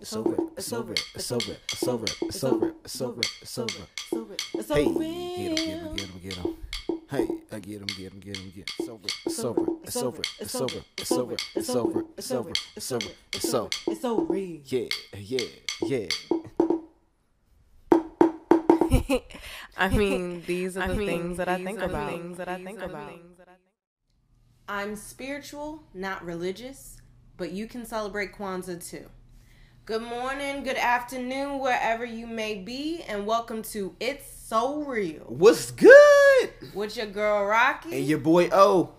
It's over. It's over. It's over. It's over. It's over. It's over. It's over. It's Hey, over. get him, get him, get him, get him. Hey, I get him, get him, get him, get him. It's over. It's over. It's over. It's over. It's over. It's over. It's over. It's over. It's over. It's over. Yeah, yeah, yeah. I mean, these are I the mean, things that I these think are the about. things that I These think are the about. things I'm spiritual, not religious, but you can celebrate Kwanzaa too. Good morning, good afternoon, wherever you may be, and welcome to It's So Real What's good? with your girl Rocky. And your boy O.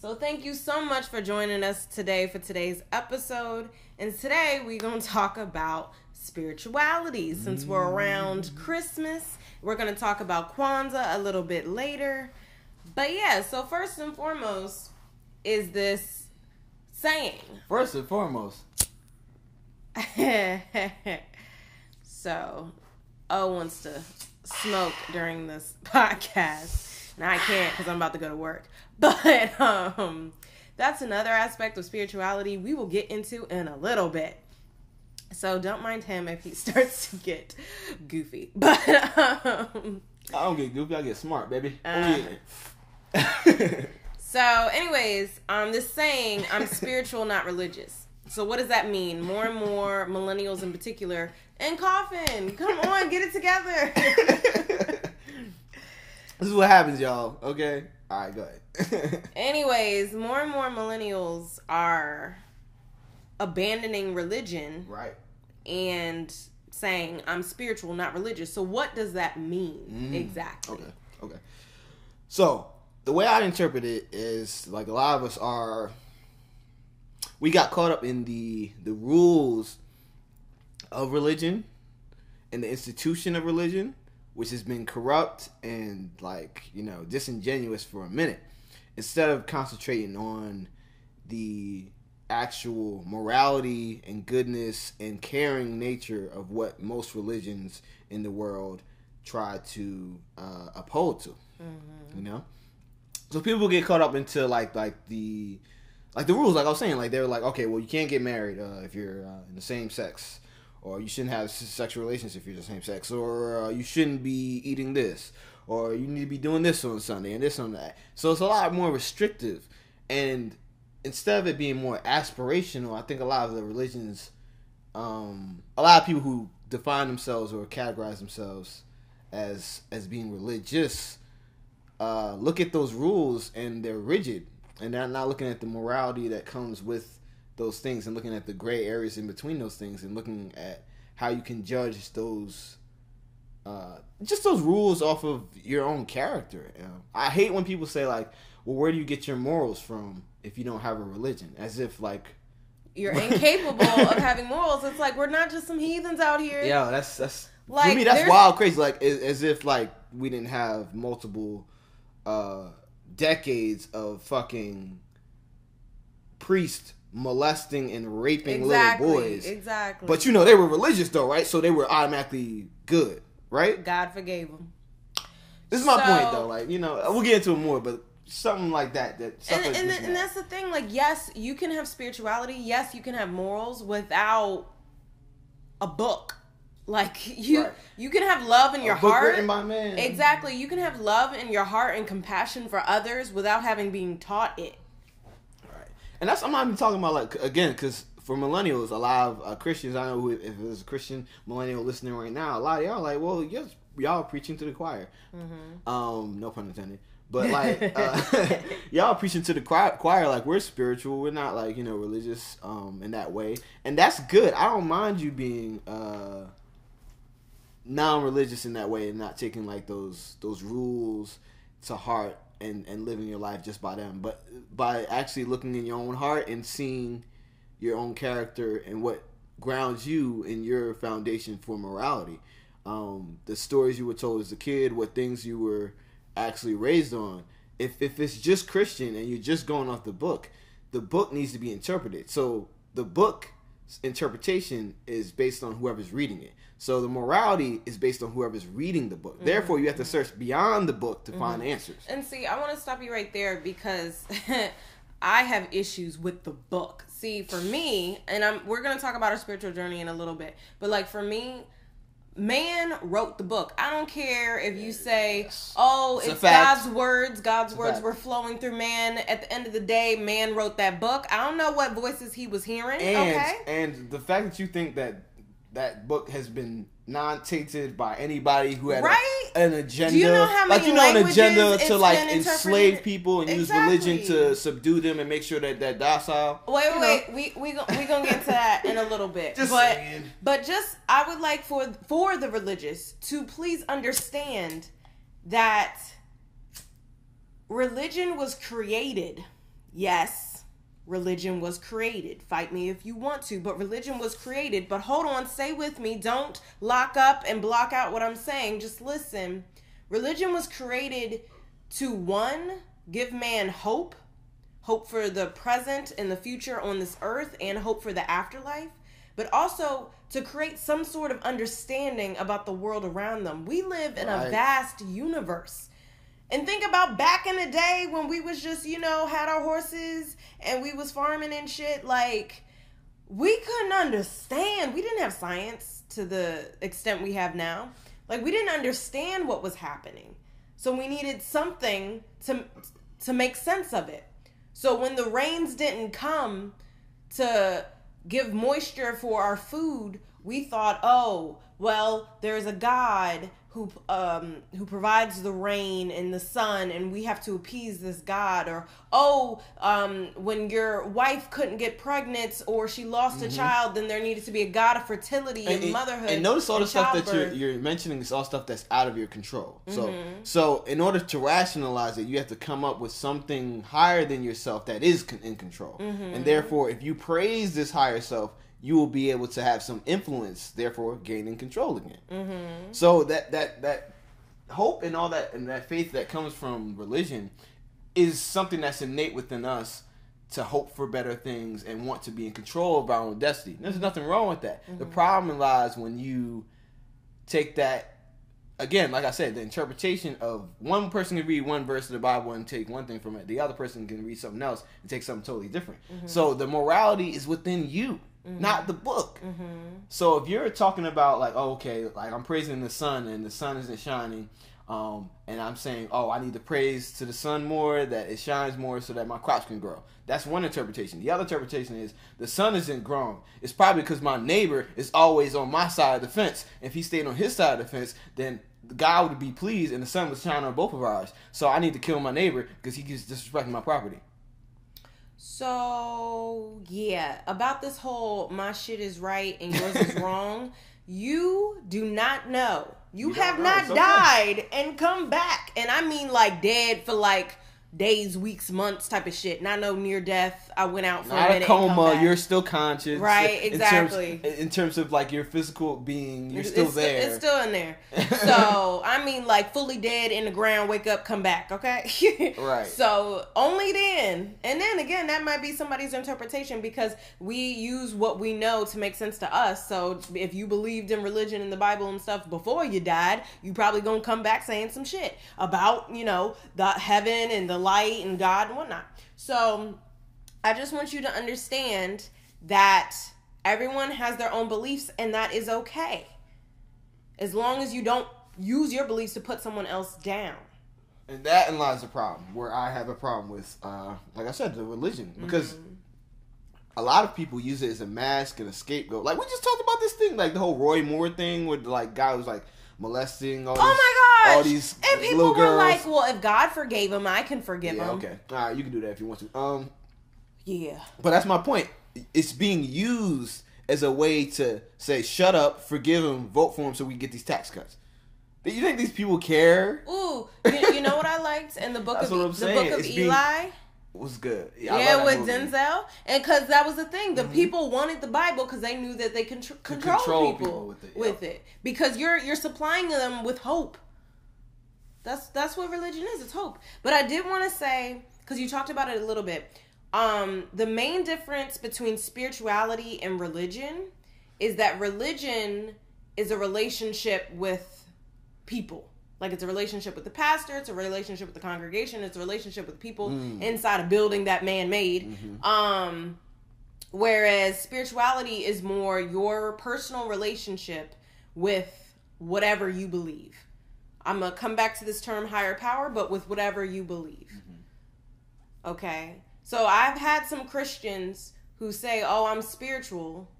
So thank you so much for joining us today for today's episode. And today we're going to talk about spirituality since we're mm. around Christmas. We're going to talk about Kwanzaa a little bit later. But yeah, so first and foremost is this saying. First and foremost, so, O wants to smoke during this podcast. Now I can't because I'm about to go to work. But um, that's another aspect of spirituality we will get into in a little bit. So don't mind him if he starts to get goofy. But um, I don't get goofy, I get smart, baby. Uh. So, anyways, um, this saying, I'm spiritual, not religious. So, what does that mean? More and more millennials, in particular, and coffin, come on, get it together. this is what happens, y'all. Okay? All right, go ahead. anyways, more and more millennials are abandoning religion right. and saying, I'm spiritual, not religious. So, what does that mean mm. exactly? Okay. Okay. So the way I interpret it is like a lot of us are. We got caught up in the the rules of religion and the institution of religion, which has been corrupt and like you know disingenuous for a minute. Instead of concentrating on the actual morality and goodness and caring nature of what most religions in the world try to uh, uphold to you know so people get caught up into like like the like the rules like i was saying like they're like okay well you can't get married uh, if you're uh, in the same sex or you shouldn't have sexual relations if you're the same sex or uh, you shouldn't be eating this or you need to be doing this on sunday and this on that. So it's a lot more restrictive and instead of it being more aspirational i think a lot of the religions um, a lot of people who define themselves or categorize themselves as as being religious uh, look at those rules and they're rigid and they're not looking at the morality that comes with those things and looking at the gray areas in between those things and looking at how you can judge those uh, just those rules off of your own character you know? i hate when people say like well where do you get your morals from if you don't have a religion as if like You're incapable of having morals. It's like we're not just some heathens out here. Yeah, that's that's for Like, me. That's wild, crazy. Like as, as if like we didn't have multiple uh decades of fucking priests molesting and raping exactly. little boys. Exactly. But you know they were religious though, right? So they were automatically good, right? God forgave them. This is my So- point though. Like you know, we'll get into it more, but something like that. That and, like and, and that's the thing like yes you can have spirituality yes you can have morals without a book like you Right. you can have love in your book heart written by man. exactly you can have love in your heart and compassion for others without having been taught it Right. And that's I'm not even talking about like again because for millennials, a lot of uh, Christians I know who if there's a Christian millennial listening right now, a lot of y'all like, well, yes, y'all preaching to the choir. Um, no pun intended. But like uh, y'all preaching to the choir, choir, like we're spiritual. We're not like you know religious um, in that way, and that's good. I don't mind you being uh, non-religious in that way and not taking like those those rules to heart and and living your life just by them. But by actually looking in your own heart and seeing your own character and what grounds you in your foundation for morality. Um, the stories you were told as a kid what things you were actually raised on. If if it's just christian and you're just going off the book the book needs to be interpreted. So the book interpretation is based on whoever's reading it. So the morality is based on whoever's reading the book. Therefore, you have to mm-hmm. search beyond the book to find mm-hmm. answers. And see, I want to stop you right there because I have issues with the book. See, for me, and I'm we're gonna talk about our spiritual journey in a little bit, but like for me, man wrote the book. I don't care if you say, "Oh, It's it's. God's words. God's a words were flowing through man." At the end of the day, man wrote that book. I don't know what voices he was hearing. And okay, and the fact that you think that that book has been non-tainted by anybody who had a- an agenda, Do you know how many like you know, an agenda to like enslave people and use religion to subdue them and make sure that they're docile. Wait, wait, know. wait. We we we gonna get to that in a little bit. Just but saying. but just I would like for for the religious to please understand that religion was created. Yes, religion was created. Fight me if you want to, but religion was created. But hold on, stay with me. Don't lock up and block out what I'm saying. Just listen. Religion was created to one give man hope hope for the present and the future on this earth and hope for the afterlife, but also to create some sort of understanding about the world around them. We live in a vast universe. And think about back in the day when we was just, you know, had our horses and we was farming and shit like we couldn't understand. We didn't have science to the extent we have now. Like we didn't understand what was happening. So we needed something to to make sense of it. So when the rains didn't come to give moisture for our food, we thought, "Oh, well, there's a God who um who provides the rain and the sun and we have to appease this God." Or, "Oh, um when your wife couldn't get pregnant or she lost a child, then there needed to be a God of fertility and, motherhood." And notice all the and stuff that you're, you're mentioning is all stuff that's out of your control. So, Mm-hmm. so in order to rationalize it, you have to come up with something higher than yourself that is con- in control. Mm-hmm. And therefore, if you praise this higher self, you will be able to have some influence, therefore gaining control again. Mm-hmm. So that that that hope and all that and that faith that comes from religion is something that's innate within us to hope for better things and want to be in control of our own destiny. There's nothing wrong with that. The problem lies when you take that again, like I said, the interpretation of one person can read one verse of the Bible and take one thing from it. The other person can read something else and take something totally different. So the morality is within you, not the book. So if you're talking about like, oh, okay, like I'm praising the sun and the sun isn't shining, um, and I'm saying, oh, I need to praise to the sun more that it shines more so that my crops can grow. That's one interpretation. The other interpretation is the sun isn't growing. It's probably because my neighbor is always on my side of the fence. If he stayed on his side of the fence, then God would be pleased and the sun would shine on both of ours. So I need to kill my neighbor because he keeps disrespecting my property. So yeah, about this whole my shit is right and yours is wrong. You do not know. You, You have know. not died and come back, and I mean like dead for like days, weeks, months type of shit. Not no near death. I went out for a Not minute. a and coma. You're still conscious. Right, In terms- exactly. In terms, of like your physical being, you're still it's, there. It's still in there. So I mean, like fully dead in the ground, wake up, come back. Okay. Right. So only then, and then again, that might be somebody's interpretation because we use what we know to make sense to us. So if you believed in religion and the Bible and stuff before you died, you probably gonna come back saying some shit about you know the heaven and the light and God and whatnot. So I just want you to understand that everyone has their own beliefs and that is okay. As long as you don't use your beliefs to put someone else down. And that in lies the problem, where I have a problem with, uh, like I said, the religion, because Mm-hmm. a lot of people use it as a mask and a scapegoat. Like we just talked about this thing, like the whole Roy Moore thing, with like guy was like molesting all. Oh these, my gosh! All these and people little were like, "Well, if God forgave him, I can forgive yeah, him." okay, all right, you can do that if you want to. Um, Yeah. but that's my point. It's being used as a way to say, "Shut up, forgive him, vote for him, so we get these tax cuts." Do you think these people care? Ooh, you, you know what I liked in the book That's of what I'm the book of It's being- Eli? Was good. Yeah, that with movie. Mm-hmm. Denzel, and because that was the thing, the people wanted the Bible because they knew that they can contr- control, control people, people with it, with it. Because you're you're supplying them with hope. That's that's what religion is. It's hope. But I did want to say because you talked about it a little bit. Um, the main difference between spirituality and religion is that religion is a relationship with people. Like it's a relationship with the pastor, it's a relationship with the congregation, it's a relationship with people Mm. inside a building that man made. Mm-hmm. Um whereas spirituality is more your personal relationship with whatever you believe. I'm going to come back to this term higher power, but with whatever you believe. Okay? So I've had some Christians who say, "Oh, I'm spiritual."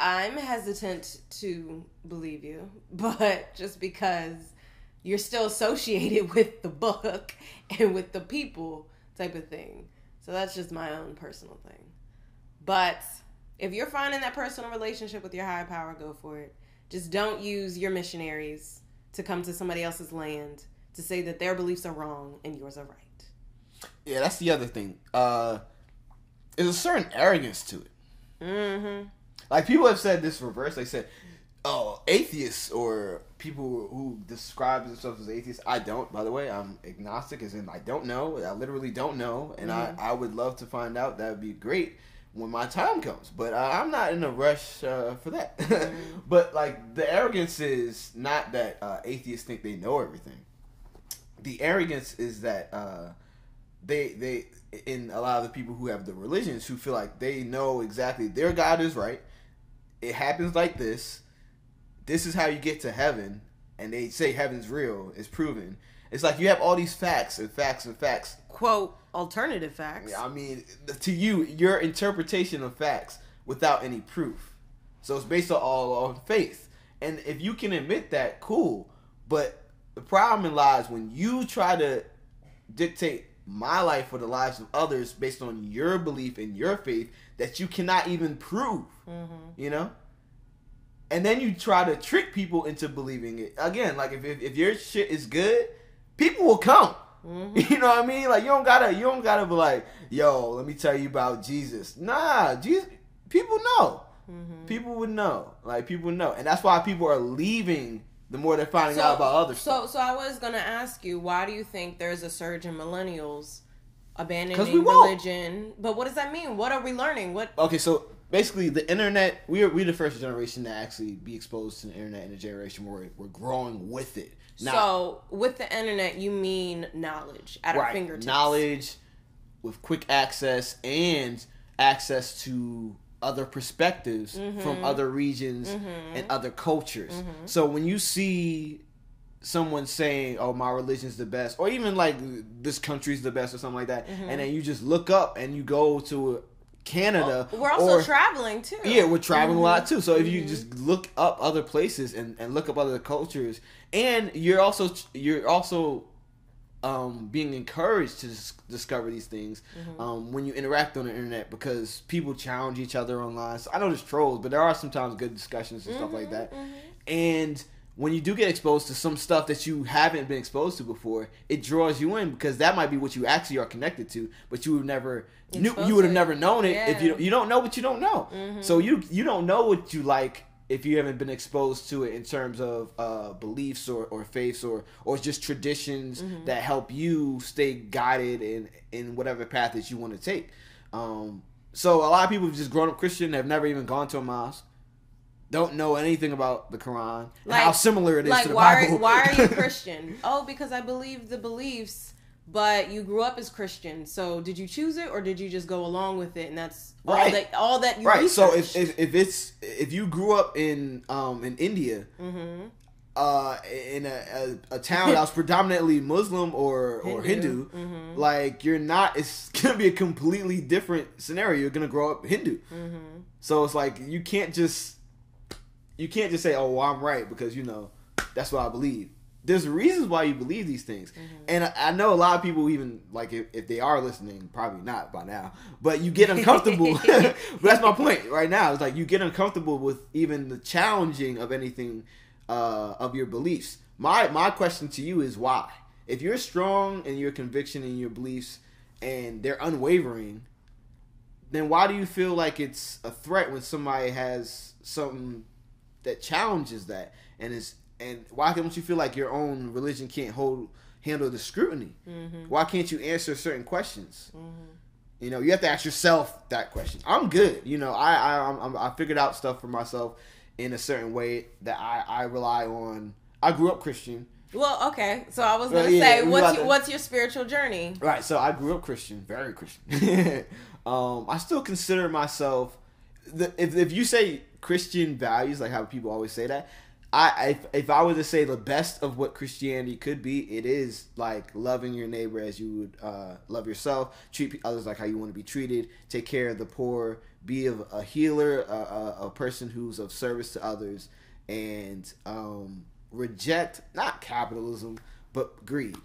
I'm hesitant to believe you, but just because you're still associated with the book and with the people type of thing. So that's just my own personal thing. But if you're finding that personal relationship with your higher power, go for it. Just don't use your missionaries to come to somebody else's land to say that their beliefs are wrong and yours are right. Yeah, that's the other thing. Uh, there's a certain arrogance to it. Mm-hmm. Like people have said this reverse. They said, "Oh, atheists or people who describe themselves as atheists." I don't. By the way, I'm agnostic, as in I don't know. I literally don't know, and I I would love to find out. That would be great when my time comes. But uh, I'm not in a rush uh, for that. but like the arrogance is not that uh, atheists think they know everything. The arrogance is that uh, they they in a lot of the people who have the religions who feel like they know exactly their God is right. It happens like this. This is how you get to heaven, and they say heaven's real. It's proven. It's like you have all these facts and facts and facts. Quote alternative facts. I mean, to you, your interpretation of facts without any proof. So it's based on all on faith. And if you can admit that, cool. But the problem lies when you try to dictate my life or the lives of others based on your belief in your faith that you cannot even prove. Mm-hmm. You know? And then you try to trick people into believing it. Again, like if, if, if your shit is good, people will come. Mm-hmm. You know what I mean? Like you don't gotta you don't gotta be like, yo, let me tell you about Jesus. Nah, Jesus people know. Mm-hmm. People would know. Like people know. And that's why people are leaving the more they're finding out about other so, stuff. so so I was gonna ask you, why do you think there's a surge in millennials abandoning religion? But what does that mean? What are we learning? What? Okay, so basically the internet we're we're the first generation to actually be exposed to the internet in a generation where we're growing with it. Now, so with the internet, you mean knowledge at our fingertips? knowledge with quick access and access to other perspectives Mm-hmm. from other regions and other cultures. So when you see someone saying, "Oh, my religion's the best," or even like this country's the best, or something like that, Mm-hmm. and then you just look up and you go to Canada, We're also or, traveling too. yeah, we're traveling a lot Mm-hmm. too. So if you just look up other places and, and look up other cultures, and you're also you're also um, being encouraged to dis- discover these things Mm-hmm. um, when you interact on the internet because people challenge each other online. So I know there's trolls, but there are sometimes good discussions and stuff Mm-hmm, like that. And when you do get exposed to some stuff that you haven't been exposed to before, it draws you in because that might be what you actually are connected to, but you would never knew you would have never known it if you Yeah. Mm-hmm. you don't know what you don't know. So you you don't know what you like if you haven't been exposed to it in terms of uh, beliefs or, or faiths or or just traditions Mm-hmm. that help you stay guided in in whatever path that you want to take. Um, so a lot of people have just grown up Christian, have never even gone to a mosque, don't know anything about the Quran, and how similar it is like to the why Bible. Are, why are you Christian? oh, because I believe the beliefs. But you grew up as Christian, so did you choose it or did you just go along with it? And that's all Right. that all that you right. So if, if if it's if you grew up in um in India, Mm-hmm. uh, in a, a, a town that was predominantly Muslim or or Hindu. Hindu, Mm-hmm. like you're not. It's gonna be a completely different scenario. You're gonna grow up Hindu, Mm-hmm. so it's like you can't just you can't just say, "Oh, well, I'm right," because you know that's what I believe. There's reasons why you believe these things, Mm-hmm. and I, I know a lot of people even like if, if they are listening, probably not by now, but you get uncomfortable. but that's my point right now. It's like you get uncomfortable with even the challenging of anything uh, of your beliefs. My my question to you is why? If you're strong in your conviction and your beliefs, and they're unwavering, then why do you feel like it's a threat when somebody has something that challenges that and is and why don't you feel like your own religion can't hold handle the scrutiny why can't you answer certain questions you know you have to ask yourself that question i'm good you know i i I'm, i figured out stuff for myself in a certain way that I I rely on. I grew up Christian. Well, okay. So I was gonna yeah, say, we your, the- what's your spiritual journey? Right. So I grew up Christian, very Christian. um, I still consider myself. The, if if you say Christian values, like how people always say that, I if, if I were to say the best of what Christianity could be, it is like loving your neighbor as you would uh, love yourself, treat others like how you want to be treated, take care of the poor, be a, a healer, a, a, a person who's of service to others, and um, reject not capitalism but greed.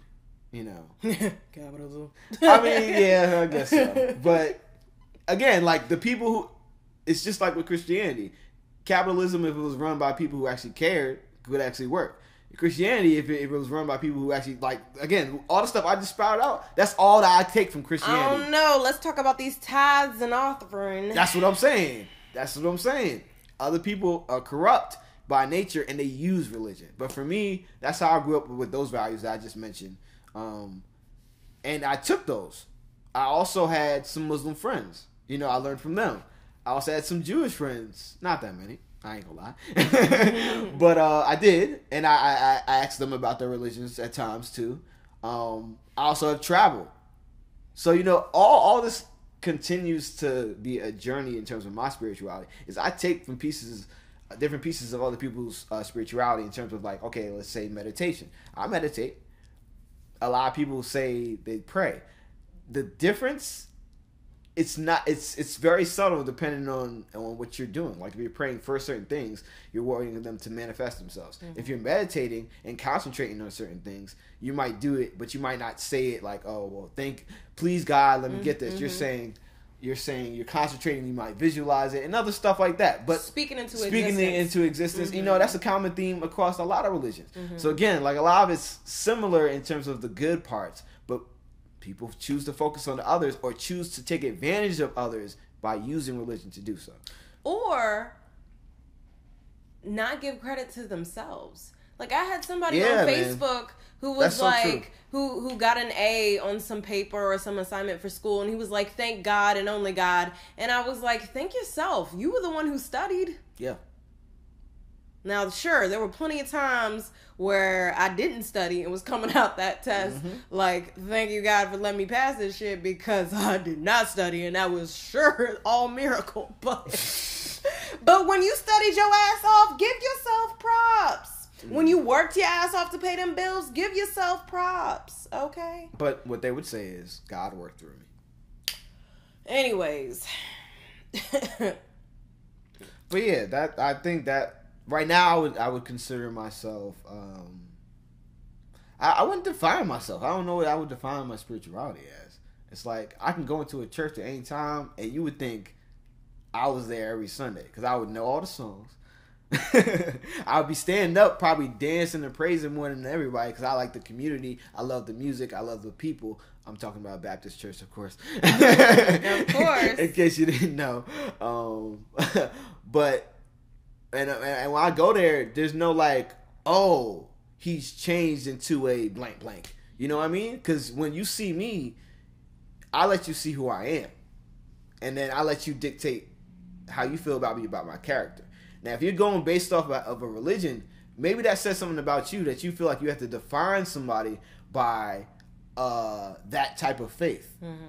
You know. Capitalism. I mean, yeah, I guess so. But again, like the people who, it's just like with Christianity. Capitalism, if it was run by people who actually cared, could actually work. Christianity, if it, if it was run by people who actually like, again, all the stuff I just spouted out, that's all that I take from Christianity. don't know. Let's talk about these tithes and offering. That's what I'm saying. That's what I'm saying. Other people are corrupt by nature and they use religion. But for me, that's how I grew up with those values that I just mentioned. Um, and I took those. I also had some Muslim friends. You know, I learned from them. I also had some Jewish friends. Not that many. I ain't gonna lie. but uh, I did. And I, I, I asked them about their religions at times too. Um, I also have traveled. So you know, all all this continues to be a journey in terms of my spirituality. Is I take from pieces, uh, different pieces of other people's uh, spirituality in terms of like, okay, let's say meditation. I meditate. A lot of people say they pray. The difference, it's not. It's it's very subtle depending on on what you're doing. Like if you're praying for certain things, you're wanting them to manifest themselves. If mm-hmm. you're meditating and concentrating on certain things, you might do it, but you might not say it like, "Oh, well, thank, please God, let me get this." You're mm-hmm. saying, you're saying you're concentrating. You might visualize it and other stuff like that. But speaking into speaking existence. it into existence, you know, mm-hmm. that's a common theme across a lot of religions. So again, like a lot of it's similar in terms of the good parts, people choose to focus on the others or choose to take advantage of others by using religion to do so. or not give credit to themselves. Like I had somebody Yeah, on man. Facebook who was so like true. who who got an A on some paper or some assignment for school and he was like thank God and only God and I was like thank yourself. You were the one who studied. Yeah. Now, sure, there were plenty of times where I didn't study and was coming out that test Mm-hmm. like, thank you God for letting me pass this shit because I did not study and that was sure all miracle. But but when you studied your ass off, give yourself props. When you worked your ass off to pay them bills, give yourself props. Okay. But what they would say is God worked through me. Anyways. But yeah, that I think that right now I would I would consider myself um I, I wouldn't define myself. I don't know what I would define my spirituality as. It's like I can go into a church at any time and you would think I was there every Sunday because I would know all the songs. I would be standing up, probably dancing and praising more than everybody because I like the community. I love the music. I love the people. I'm talking about Baptist Church, of course. Of course. In case you didn't know. Um, but and, uh, and when I go there, there's no like, oh, he's changed into a blank blank. You know what I mean? Because when you see me, I let you see who I am, and then I let you dictate how you feel about me about my character. Now, if you're going based off of a religion, maybe that says something about you that you feel like you have to define somebody by uh, that type of faith. Mm-hmm.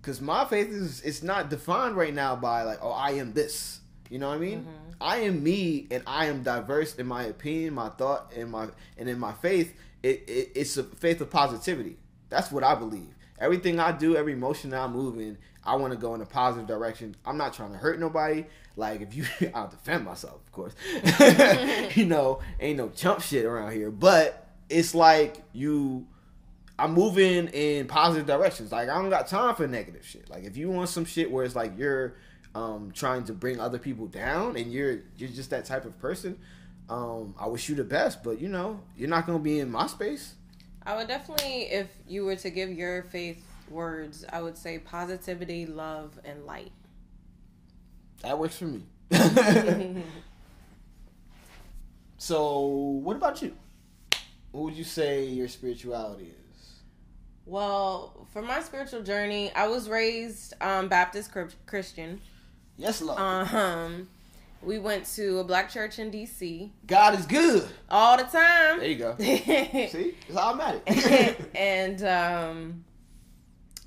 Because my faith is it's not defined right now by like, oh, I am this. You know what I mean? Mm-hmm. I am me, and I am diverse in my opinion, my thought, and my and in my faith. It, it it's a faith of positivity. That's what I believe. Everything I do, every emotion I move in, I want to go in a positive direction. I'm not trying to hurt nobody. Like if you, I'll defend myself, of course. you know, ain't no chump shit around here. But it's like you, I'm moving in positive directions. Like I don't got time for negative shit. Like if you want some shit where it's like you're um, trying to bring other people down and you're you're just that type of person, um, I wish you the best. But you know, you're not gonna be in my space. I would definitely, if you were to give your faith words, I would say positivity, love, and light. That works for me. so, what about you? What would you say your spirituality is? Well, for my spiritual journey, I was raised um, Baptist Christian. Yes, love. Um, we went to a black church in DC God is good. all the time. There you go. See, it's automatic. And um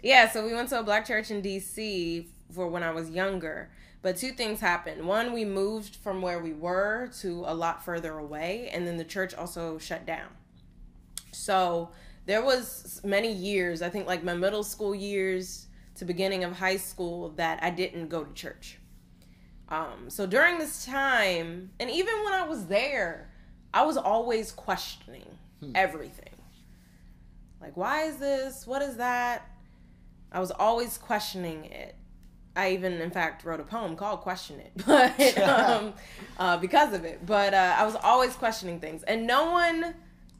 yeah, so we went to a black church in DC for when I was younger. But two things happened. One, we moved from where we were to a lot further away, and then the church also shut down. So there was many years, I think like my middle school years to beginning of high school that I didn't go to church. Um, so during this time, and even when I was there, I was always questioning everything. Like, why is this? What is that? I was always questioning it. I even, in fact, wrote a poem called "Question It," but um, uh, because of it. But uh, I was always questioning things, and no one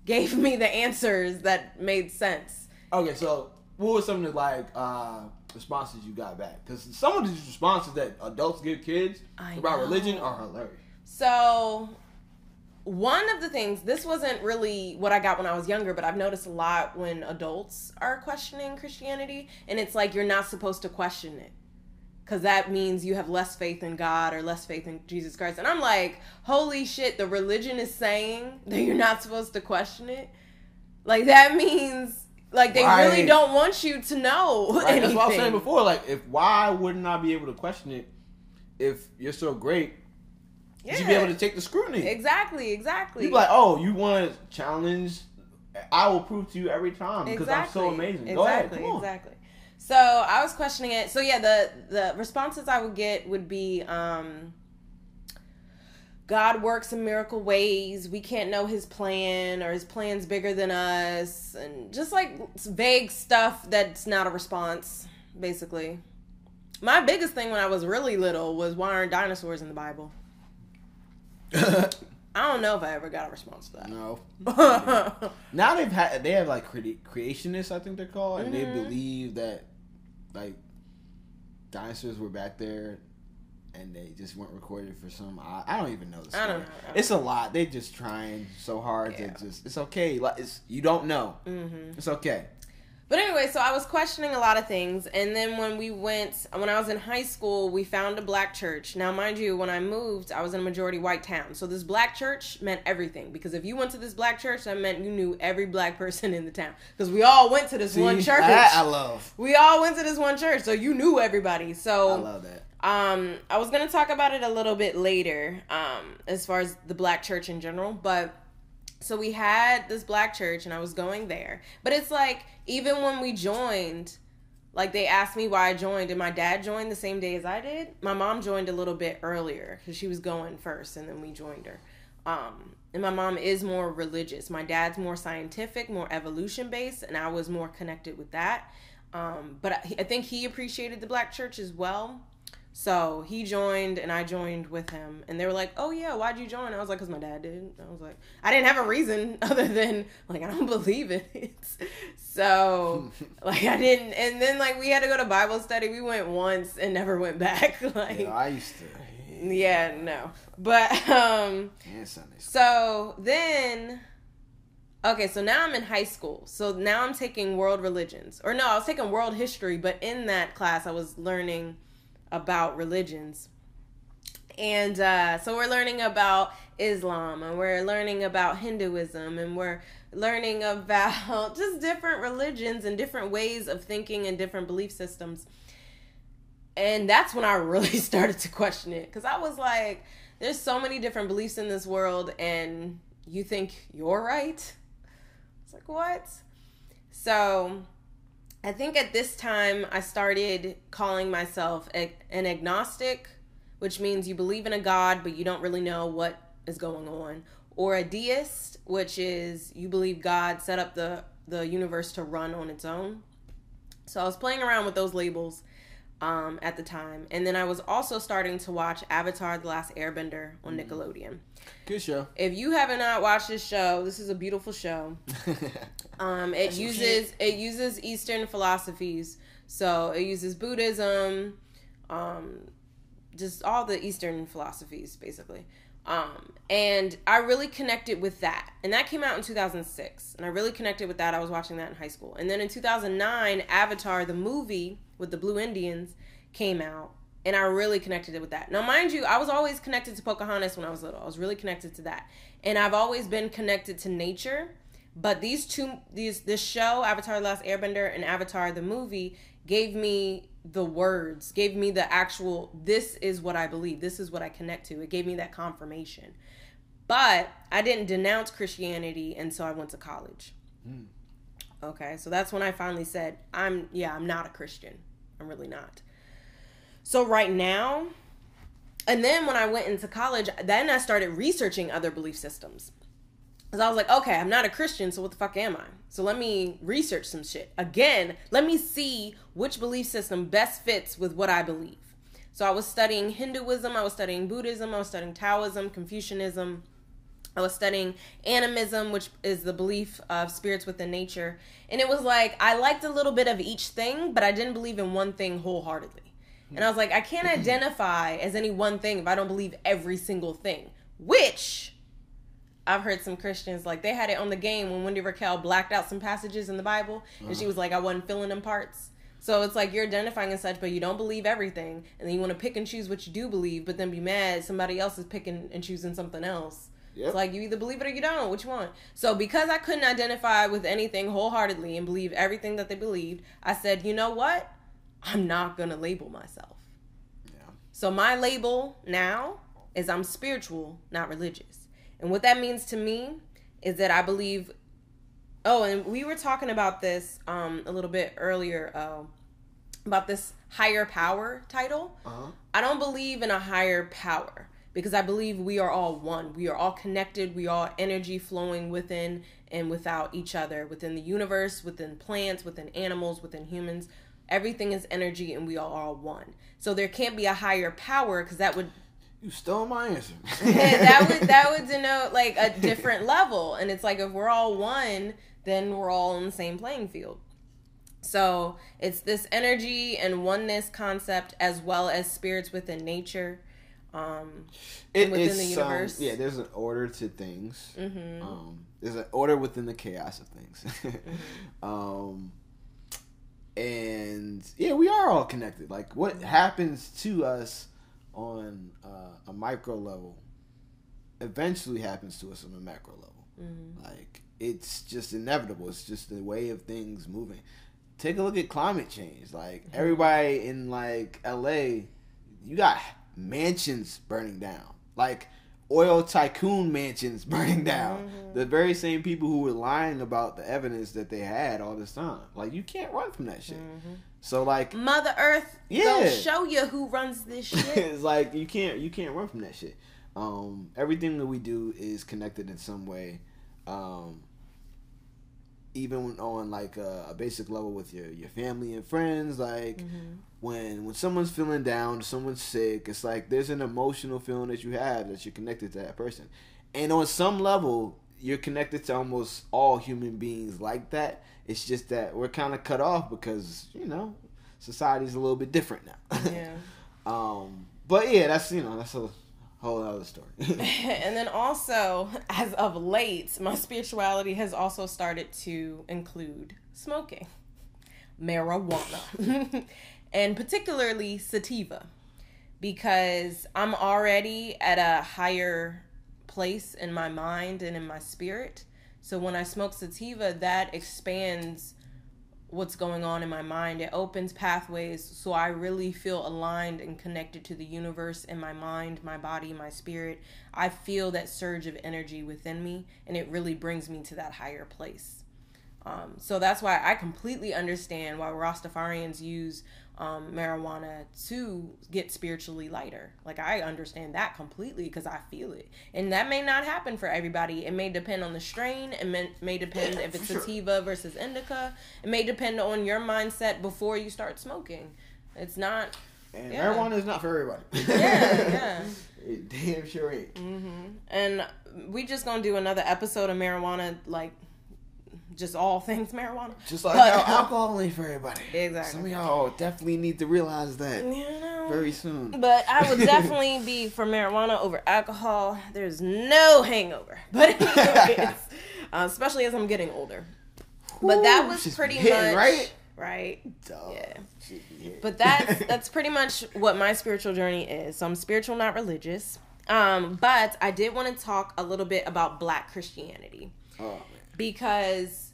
gave me the answers that made sense. okay, so what were some of the like uh, responses you got back? Because some of these responses that adults give kids I about know. religion are hilarious. So, one of the things, this wasn't really what I got when I was younger, but I've noticed a lot when adults are questioning Christianity, and it's like you're not supposed to question it. Because that means you have less faith in God or less faith in Jesus Christ. And I'm like, holy shit, the religion is saying that you're not supposed to question it. Like, that means, like, they really don't want you to know Right? anything. That's what I was saying before. Like, if why wouldn't I be able to question it if you're so great? yeah. You should be able to take the scrutiny. Exactly, exactly. You be like, oh, you want to challenge? I will prove to you every time because I'm so amazing. Go ahead, Exactly, come on. exactly. So I was questioning it. So yeah, the the responses I would get would be, um, God works in miracle ways. We can't know His plan, or His plan's bigger than us, and just like vague stuff that's not a response, basically. My biggest thing when I was really little was why aren't dinosaurs in the Bible? I don't know if I ever got a response to that. no. Now they've had they have like cre- creationists, I think they're called, and they Mhm. believe that like dinosaurs were back there, and they just weren't recorded for some. I, I don't even know the story. I don't know. It's a lot. They just trying so hard Yeah. to just. It's okay. Like it's you don't know. hmm It's okay. But anyway, so I was questioning a lot of things, and then when we went, when I was in high school, we found a black church. Now, mind you, when I moved, I was in a majority white town, so this black church meant everything. Because if you went to this black church, that meant you knew every black person in the town. Because we all went to this one church. that I love. we all went to this one church, so you knew everybody. So I love that. Um, I was gonna talk about it a little bit later, um, as far as the black church in general, but so we had this black church and I was going there. But it's like even when we joined, like they asked me why I joined, and my dad joined the same day as I did. My mom joined a little bit earlier because she was going first, and then we joined her. Um, and my mom is more religious. My dad's more scientific, more evolution based, and I was more connected with that. Um, but I, I think he appreciated the black church as well. So he joined and I joined with him. And they were like, oh, yeah, why'd you join? I was like, because my dad did. I was like, I didn't have a reason other than, like, I don't believe in it. So, like, I didn't. And then, like, we had to go to Bible study. We went once and never went back. like, Yeah, I used to. yeah, no. But, um, And Sunday school. so then, okay, so now I'm in high school. So now I'm taking world religions. Or no, I was taking world history, but in that class, I was learning about religions. And uh, so we're learning about Islam and we're learning about Hinduism and we're learning about just different religions and different ways of thinking and different belief systems. And that's when I really started to question it because I was like, there's so many different beliefs in this world and you think you're right? It's like, what? So I think at this time I started calling myself an agnostic, which means you believe in a God, but you don't really know what is going on, or a deist, which is you believe God set up the, the universe to run on its own. So I was playing around with those labels um, at the time. And then I was also starting to watch Avatar The Last Airbender on Nickelodeon. Good show. If you have not watched this show, this is a beautiful show. Um, it That's uses it uses Eastern philosophies. So it uses Buddhism, um, just all the Eastern philosophies, basically. Um, and I really connected with that. And that came out in 2006. And I really connected with that. I was watching that in high school. And then in 2009, Avatar, the movie with the Blue Indians, came out. and I really connected it with that. Now, mind you, I was always connected to Pocahontas when I was little. I was really connected to that, and I've always been connected to nature. But these two, these this show, Avatar: The Last Airbender, and Avatar the movie, gave me the words, gave me the actual. This is what I believe. This is what I connect to. It gave me that confirmation. But I didn't denounce Christianity until I went to college. Hmm. Okay, so that's when I finally said, I'm, yeah, I'm not a Christian. I'm really not. So right now, and then when I went into college, then I started researching other belief systems. Because I was like, okay, I'm not a Christian, so what the fuck am I? So let me research some shit. Again, let me see which belief system best fits with what I believe. So I was studying Hinduism, I was studying Buddhism, I was studying Taoism, Confucianism, I was studying animism, which is the belief of spirits within nature. And it was like I liked a little bit of each thing, but I didn't believe in one thing wholeheartedly. And I was like, I can't mm-hmm. identify as any one thing if I don't believe every single thing. Which I've heard some Christians like they had it on the game when Wendy Raquel blacked out some passages in the Bible, and she uh-huh. was like, I wasn't filling them parts. So it's like you're identifying as such, but you don't believe everything, and then you want to pick and choose what you do believe, but then be mad somebody else is picking and choosing something else. Yep. It's like you either believe it or you don't. Which one? So because I couldn't identify with anything wholeheartedly and believe everything that they believed, I said, you know what? I'm not gonna label myself. Yeah. So my label now is I'm spiritual, not religious. And what that means to me is that I believe Oh, and we were talking about this um a little bit earlier uh, about this higher power title. Uh-huh. I don't believe in a higher power because I believe we are all one. We are all connected. We are energy flowing within and without each other, within the universe, within plants, within animals, within humans. Everything is energy and we are all one. So there can't be a higher power because that would You stole my answer. that would that would denote like a different level. And it's like if we're all one, then we're all on the same playing field. So it's this energy and oneness concept as well as spirits within nature. Um It- within the um, universe. yeah, there's an order to things. mhm. Um, there's an order within the chaos of things. Mm-hmm. um, and yeah, we are all connected. Like what happens to us on uh, a micro level eventually happens to us on a macro level. Mhm. Like it's just inevitable. It's just the way of things moving. Take a look at climate change. Like Mm-hmm. everybody in like LA, you got mansions burning down. Like oil tycoon mansions burning down. Mhm. The very same people who were lying about the evidence that they had all this time. Like you can't run from that shit. Mhm. So like Mother Earth Yeah. gonna show you who runs this shit. it's like you can't you can't run from that shit. Um, everything that we do is connected in some way. Um, even on like a, a basic level with your your family and friends, like Mhm. When when someone's feeling down, someone's sick, it's like there's an emotional feeling that you have that you're connected to that person, and on some level, you're connected to almost all human beings like that. It's just that we're kind of cut off because you know society's a little bit different now. Yeah. Um, but yeah, that's you know that's a whole other story. and then also, as of late, my spirituality has also started to include smoking, marijuana, and particularly sativa, because I'm already at a higher place in my mind and in my spirit. So when I smoke sativa, that expands what's going on in my mind. It opens pathways so I really feel aligned and connected to the universe in my mind, my body, my spirit. I feel that surge of energy within me and it really brings me to that higher place. Um, so that's why I completely understand why Rastafarians use um, marijuana to get spiritually lighter. Like I understand that completely because I feel it, and that may not happen for everybody. It may depend on the strain. It may, may depend if it's for sure. sativa versus indica. It may depend on your mindset before you start smoking. It's not. and Yeah. marijuana is not for everybody. Yeah, yeah. It damn sure ain't. hmm And we just gonna do another episode of marijuana, like just all things marijuana. Just like But- how alcohol ain't for everybody. Exactly. Some of y'all definitely need to realize that You know. very soon. But I would definitely be for marijuana over alcohol. There's no hangover. But anyways, uh, especially as I'm getting older. But that was she's pretty hitting, much right. right? Dog. Yeah. But that's that's pretty much what my spiritual journey is. So I'm spiritual, not religious. Um, but I did want to talk a little bit about Black Christianity oh. Because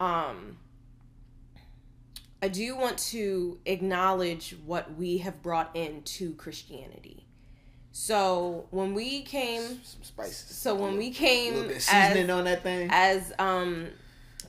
um I do want to acknowledge what we have brought into Christianity. So when we came Some spices. so when we a came little bit of as, seasoning on that thing. as um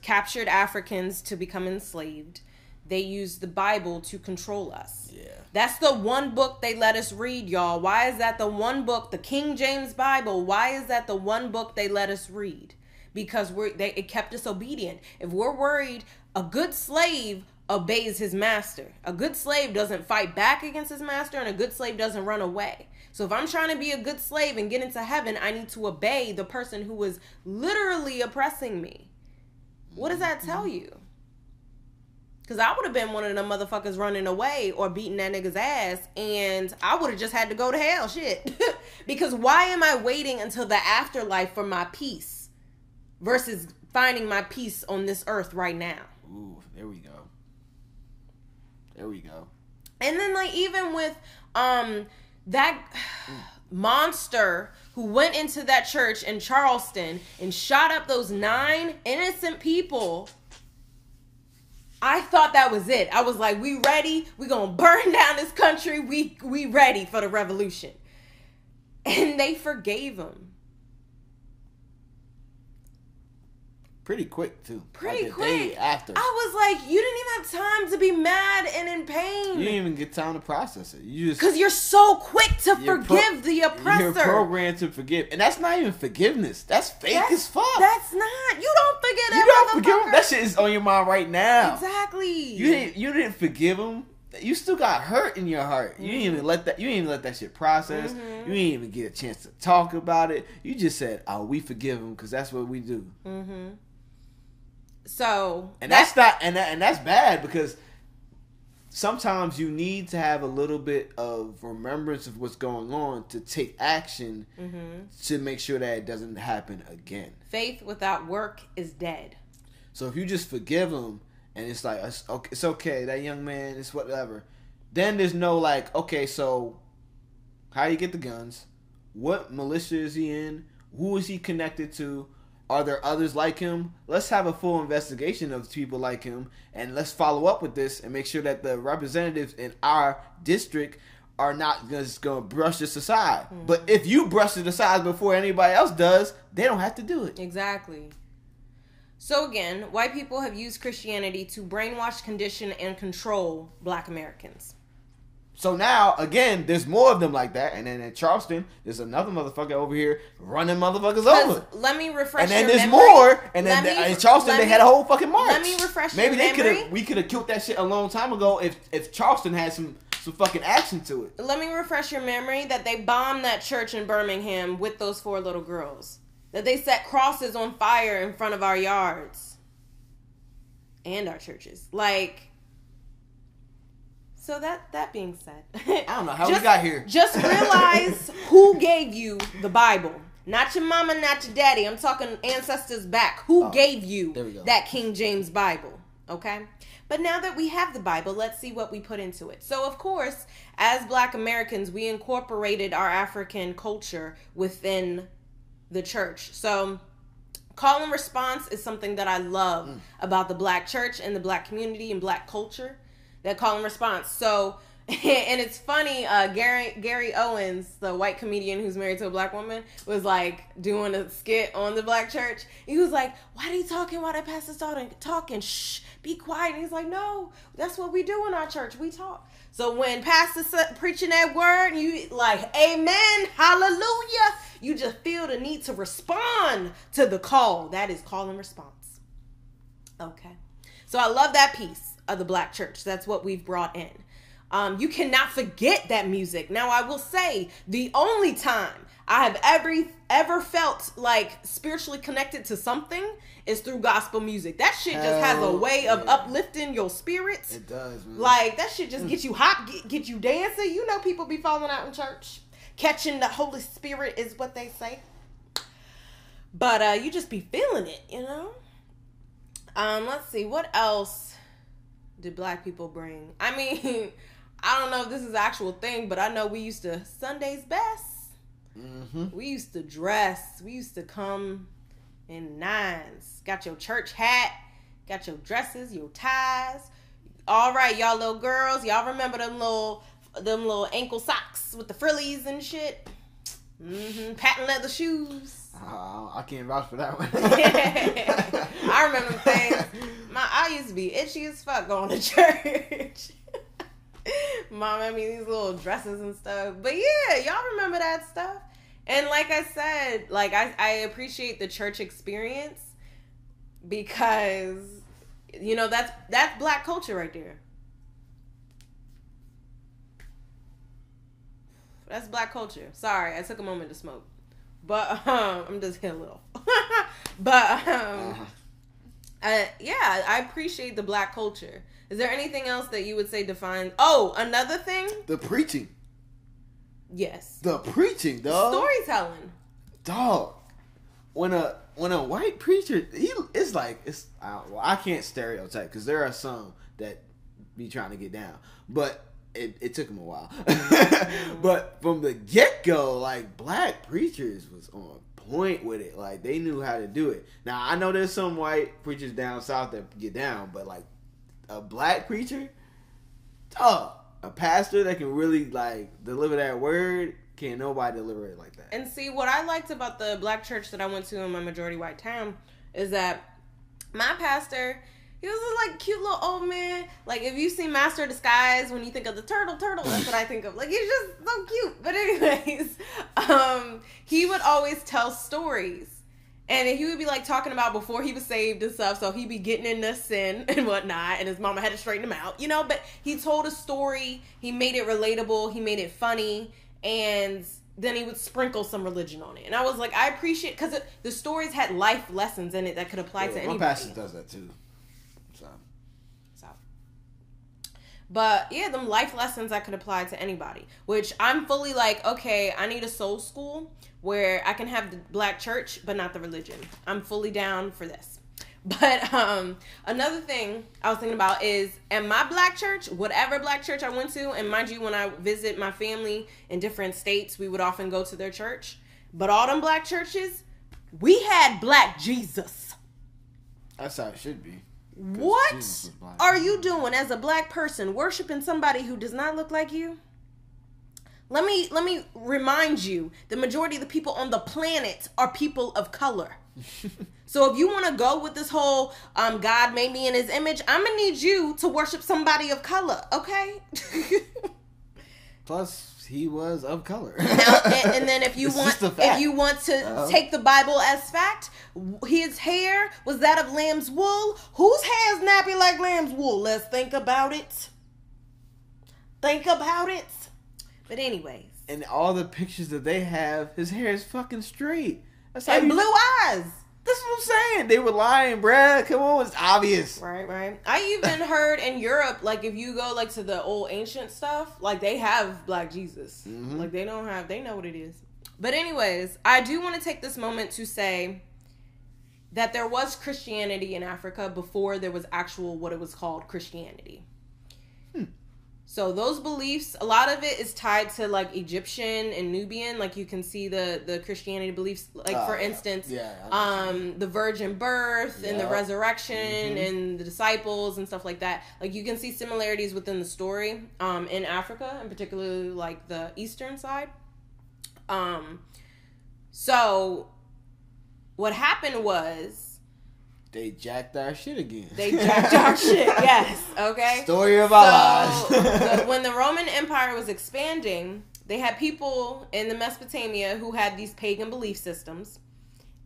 captured Africans to become enslaved, they used the Bible to control us. yeah. That's the one book they let us read, y'all. Why is that the one book, the King James Bible? Why is that the one book they let us read? Because we're they it kept us obedient. If we're worried, a good slave obeys his master. A good slave doesn't fight back against his master, and a good slave doesn't run away. So if I'm trying to be a good slave and get into heaven, I need to obey the person who was literally oppressing me. What does that tell you? Cause I would have been one of them motherfuckers running away or beating that nigga's ass, and I would have just had to go to hell. Shit. because why am I waiting until the afterlife for my peace versus finding my peace on this earth right now? Ooh, there we go. There we go. And then like even with um that monster who went into that church in Charleston and shot up those nine innocent people. I thought that was it. I was like, we ready? We gonna burn down this country. We we ready for the revolution. And they forgave him. Pretty quick too. Pretty like quick. after. I was like, you didn't even have time to be mad and in pain. you didn't even get time to process it. You just Because you're so quick to forgive pro- the oppressor. You're programmed to forgive, and that's not even forgiveness. That's fake That's- as fuck. That's not. You don't forget you don't forgive him. That shit is on your mind right now. Exactly. You didn't. You didn't forgive him. You still got hurt in your heart. You didn't even let that. You didn't even let that shit process. Mhm. You didn't even get a chance to talk about it. You just said, "Oh, we forgive him because that's what we do." Mm-hmm. So And that's not. And that, and that's bad because sometimes you need to have a little bit of remembrance of what's going on to take action Mhm. to make sure that it doesn't happen again. faith without work is dead. So if you just forgive him and it's like it's okay, it's okay that young man it's whatever, then there's no like okay so how you get the guns, what militia is he in, who is he connected to, are there others like him? Let's have a full investigation of people like him and let's follow up with this and make sure that the representatives in our district are not just gonna brush this aside. Hmm. But if you brush it aside before anybody else does, they don't have to do it. Exactly. So again, white people have used Christianity to brainwash, condition, and control Black Americans. So now, again, there's more of them like that. And then in Charleston, there's another motherfucker over here running motherfuckers over. let me refresh. And then there's memory. more. And then me- in Charleston, they me- had a whole fucking march. let me refresh Maybe your they could have. We could have killed that shit a long time ago if if Charleston had some some fucking action to it. Let me refresh your memory that they bombed that church in Birmingham with those four little girls. That they set crosses on fire in front of our yards and our churches. Like so that that being said, I don't know how we got here. Just realize who gave you the Bible. Not your mama, not your daddy. I'm talking ancestors back. Who Oh, gave you there we go. that King James Bible? Okay? But now that we have the Bible, let's see what we put into it. So, of course, as black Americans, we incorporated our African culture within the church. So, call and response is something that I love Mm. about the black church and the black community and black culture. That call and response. So, and it's funny. Uh, Gary Gary Owens, the white comedian who's married to a black woman, was like doing a skit on the black church. He was like, "Why are you talking? Why that pastor's? Talking? Shh, be quiet." And he's like, "No, that's what we do in our church. We talk." So when pastor's preaching that word, you like, "Amen, hallelujah," you just feel the need to respond to the call. That is call and response. Okay. So I love that piece of the black church. That's what we've brought in. Um, you cannot forget that music. Now I will say the only time I have ever ever felt like spiritually connected to something is through gospel music. That shit just has a way of uplifting your spirits. It does, man. Like that shit just get you hot, get, get you dancing. You know, people be falling out in church. Catching the Holy Spirit is what they say. But uh you just be feeling it, you know. Um, let's see what else did black people bring? I mean, I don't know if this is an actual thing, but I know we used to Sunday's best. Mm-hmm. We used to dress. We used to come in nines. Got your church hat. Got your dresses, your ties. All right, y'all little girls. Y'all remember them little them little ankle socks with the frillies and shit. Mm-hmm. Patent leather shoes. Uh, I can't vouch for that one. I remember things. My I used to be itchy as fuck going to church. Mom had me these little dresses and stuff. But yeah, y'all remember that stuff. And like I said, like I, I appreciate the church experience because you know that's that's black culture right there. That's black culture. Sorry, I took a moment to smoke. But um, I'm just getting a little. but um, Uh-huh. uh, yeah, I appreciate the black culture. Is there anything else that you would say defines? Oh, another thing. the preaching, Yes, the preaching, dog. storytelling. dog. When a when a white preacher, he it's like it's I, well, I can't stereotype because there are some that be trying to get down, but it, it took him a while. Mm-hmm. but from the get go, like black preachers was on point with it. Like they knew how to do it. Now I know there's some white preachers down south that get down, but like a black preacher, dog, a pastor that can really like deliver that word. Can't nobody deliver it like that. And see, what I liked about the black church that I went to in my majority white town is that my pastor, he was a like cute little old man. Like if you see Master of Disguise, when you think of the turtle, turtle, that's what I think of. Like he's just so cute. But anyways, um, he would always tell stories. And he would be like talking about before he was saved and stuff. So he'd be getting into sin and whatnot. And his mama had to straighten him out, you know. But he told a story. He made it relatable. He made it funny. And then he would sprinkle some religion on it. And I was like, I appreciate because the stories had life lessons in it that could apply to Yeah, anybody. my pastor does that too. So So. But yeah, them life lessons I could apply to anybody. Which I'm fully like, okay, I need a soul school where I can have the black church, but not the religion. I'm fully down for this. But um another thing I was thinking about is at my black church, whatever black church I went to, and mind you, when I visit my family in different states, we would often go to their church. But all them black churches, we had black Jesus. that's how it should be. What Jesus was black. are you doing as a black person worshiping somebody who does not look like you? Let me let me remind you, the majority of the people on the planet are people of color. so if you want to go with this whole um, God made me in his image, I'm going to need you to worship somebody of color, okay? Plus, he was of color. And, and then if you It's want if you want to Uh-huh. take the Bible as fact, his hair was that of lamb's wool. Whose hair is nappy like lamb's wool? Let's think about it. Think about it. But anyways, and all the pictures that they have, his hair is fucking straight. That's and blue eyes. That's what I'm saying. They were lying, bruh. Come on, it's obvious. Right, right. I even heard in Europe, like if you go like to the old ancient stuff, like they have Black Jesus. Mhm. Like they don't have, they know what it is. But anyways, I do want to take this moment to say that there was Christianity in Africa before there was actual what it was called Christianity. So those beliefs, a lot of it is tied to like Egyptian and Nubian. Like you can see the the Christianity beliefs. Like Oh, for yeah. instance, Yeah, um, the virgin birth and the resurrection Mhm. and the disciples and stuff like that. Like you can see similarities within the story um, in Africa, and particularly like the eastern side. Um, so what happened was They jacked our shit again. they jacked our shit. Yes, okay. Story of our So, lives. the- when the Roman Empire was expanding, they had people in the Mesopotamia who had these pagan belief systems,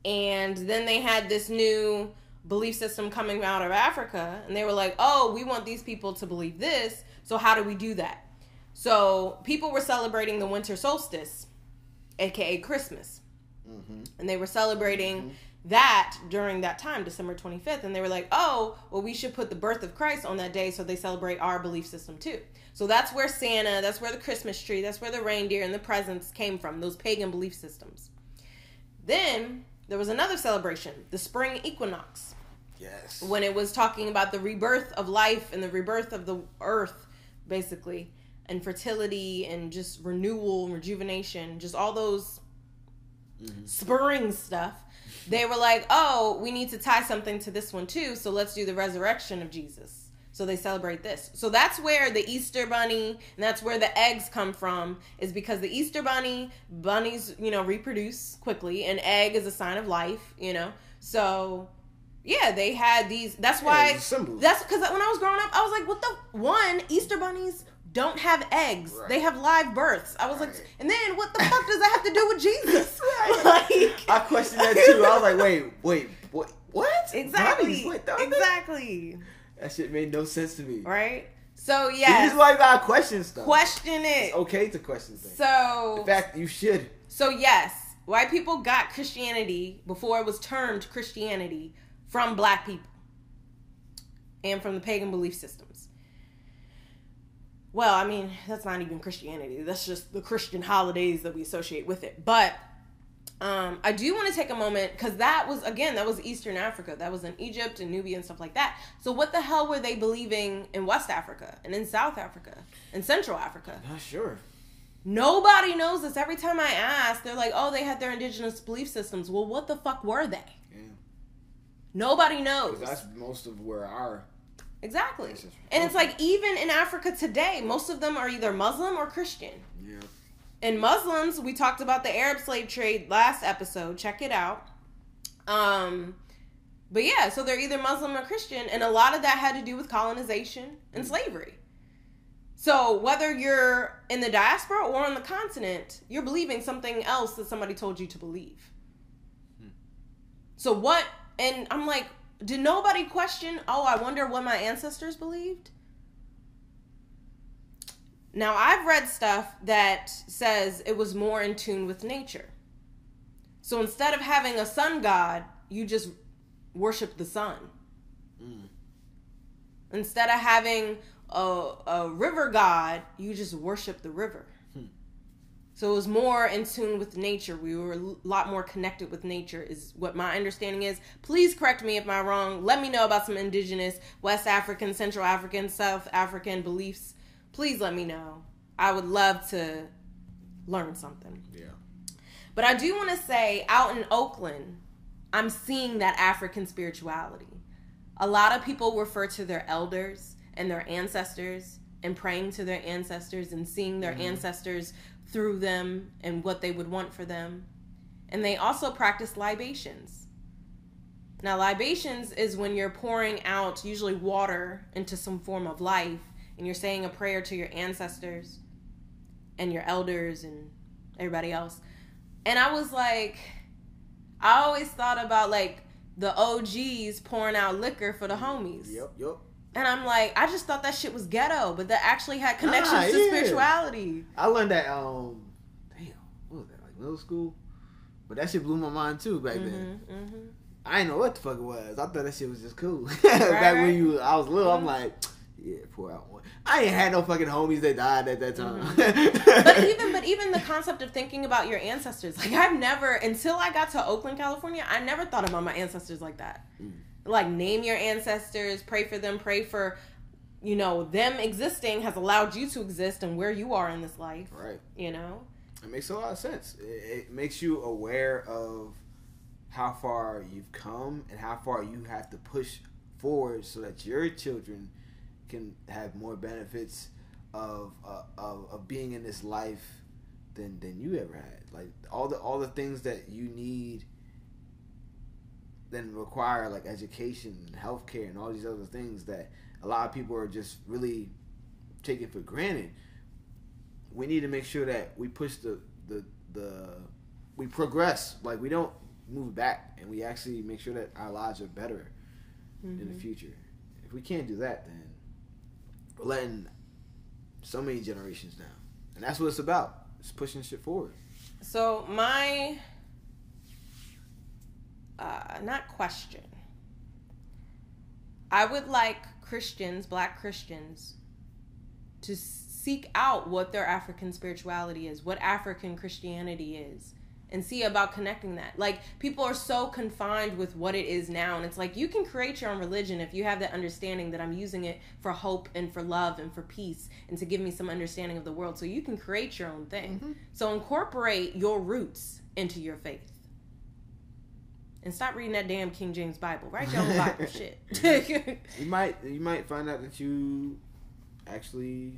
and then they had this new belief system coming out of Africa, and they were like, "Oh, we want these people to believe this. So how do we do that?" So people were celebrating the winter solstice, aka Christmas, Mhm. and they were celebrating that during that time, December 25th. And they were like, oh, well, we should put the birth of Christ on that day so they celebrate our belief system too. So that's where Santa, that's where the Christmas tree, that's where the reindeer and the presents came from, those pagan belief systems. Then there was another celebration, the spring equinox. Yes. when it was talking about the rebirth of life and the rebirth of the earth, basically, and fertility and just renewal and rejuvenation, just all those spurring stuff. They were like, oh, we need to tie something to this one too, so let's do the resurrection of Jesus. So they celebrate this. So that's where the Easter bunny and that's where the eggs come from is because the Easter bunny, bunnies, you know, reproduce quickly and egg is a sign of life, you know. So yeah, they had these that's why symbols. that's cuz when I was growing up, I was like, what the one Easter bunnies don't have eggs. Right. They have live births. I was like, and then what the fuck does that have to do with Jesus? Like I questioned that too. I was like, wait, wait, what? What? Exactly. Exactly. That shit made no sense to me. Right? So yeah, This is why gotta question stuff. question it. It's okay to question things. So In fact, you should. so yes, white people got Christianity before it was termed Christianity from black people and from the pagan belief systems. Well, I mean, that's not even Christianity. That's just the Christian holidays that we associate with it. But um, I do want to take a moment because that was again that was Eastern Africa. That was in Egypt and Nubia and stuff like that. So what the hell were they believing in West Africa and in South Africa and Central Africa? Not sure. Nobody knows this. Every time I ask, they're like, "Oh, they had their indigenous belief systems." Well, what the fuck were they? Yeah. Nobody knows. that's most of where our exactly. Yes. And it's like even in Africa today, most of them are either Muslim or Christian. yeah. And Muslims, we talked about the Arab slave trade last episode. Check it out. Um, but yeah, so they're either Muslim or Christian, and a lot of that had to do with colonization and slavery. So whether you're in the diaspora or on the continent, you're believing something else that somebody told you to believe. So what? And I'm like, did nobody question? Oh, I wonder what my ancestors believed. Now, I've read stuff that says it was more in tune with nature. So instead of having a sun god, you just worship the sun. Hmm. Instead of having a, a river god, you just worship the river. So it was more in tune with nature. We were a lot more connected with nature, is what my understanding is. Please correct me if I'm wrong. Let me know about some indigenous West African, Central African, South African beliefs. Please let me know. I would love to learn something. Yeah. But I do want to say, out in Oakland, I'm seeing that African spirituality. A lot of people refer to their elders and their ancestors and praying to their ancestors and seeing their mm-hmm. ancestors through them and what they would want for them. And they also practice libations. Now, libations is when you're pouring out usually water into some form of life and you're saying a prayer to your ancestors and your elders and everybody else. And I was like, I always thought about like the OGs pouring out liquor for the homies. Yep. Yep. And I'm like, I just thought that shit was ghetto, but that actually had connections Nah, to yeah. spirituality. I learned that. Um. Damn. What was that? Like middle school. But that shit blew my mind too back then. hmm hmm I didn't know what the fuck it was. I thought that shit was just cool. back right. when you, I was little, I'm Mhm. like, yeah, pour out one. I ain't had no fucking homies that died at that time. Mm-hmm. but even but even the concept of thinking about your ancestors like i've never until i got to oakland california i never thought about my ancestors like that Mm. Like name your ancestors pray for them pray for you know them existing has allowed you to exist and where you are in this life right. you know It makes a lot of sense. It, it makes you aware of how far you've come and how far you have to push forward so that your children can have more benefits of uh, of, of being in this life than than you ever had. Like all the all the things that you need then require like education and healthcare and all these other things that a lot of people are just really taking for granted. We need to make sure that we push the the the we progress. Like we don't move back and we actually make sure that our lives are better in the mm-hmm. future. If we can't do that then we're letting so many generations down. And that's what it's about. It's pushing shit forward. So my uh, not question. I would like Christians, black Christians, to seek out what their African spirituality is, what African Christianity is, and see about connecting that. Like people are so confined with what it is now and it's like you can create your own religion if you have that understanding that I'm using it for hope and for love and for peace and to give me some understanding of the world. So you can create your own thing. So incorporate your roots into your faith. And stop reading that damn King James Bible. Write your own Bible shit. You might you might find out that you actually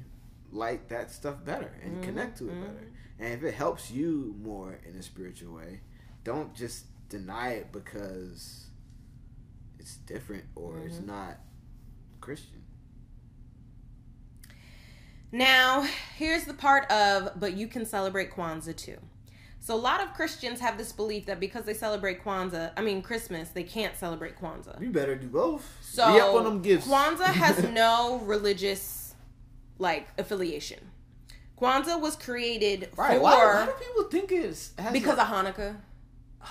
like that stuff better and Mhm, connect to it mhm. better. And if it helps you more in a spiritual way, don't just deny it because it's different or it's Mhm. not Christian. Now, here's the part of, but you can celebrate Kwanzaa too. So, a lot of Christians have this belief that because they celebrate Kwanzaa, I mean Christmas, they can't celebrate Kwanzaa. You better do both. So, Be up on them gifts. Kwanzaa has no religious like affiliation. Kwanzaa was created right? for Why, why do people think it's because a- of Hanukkah.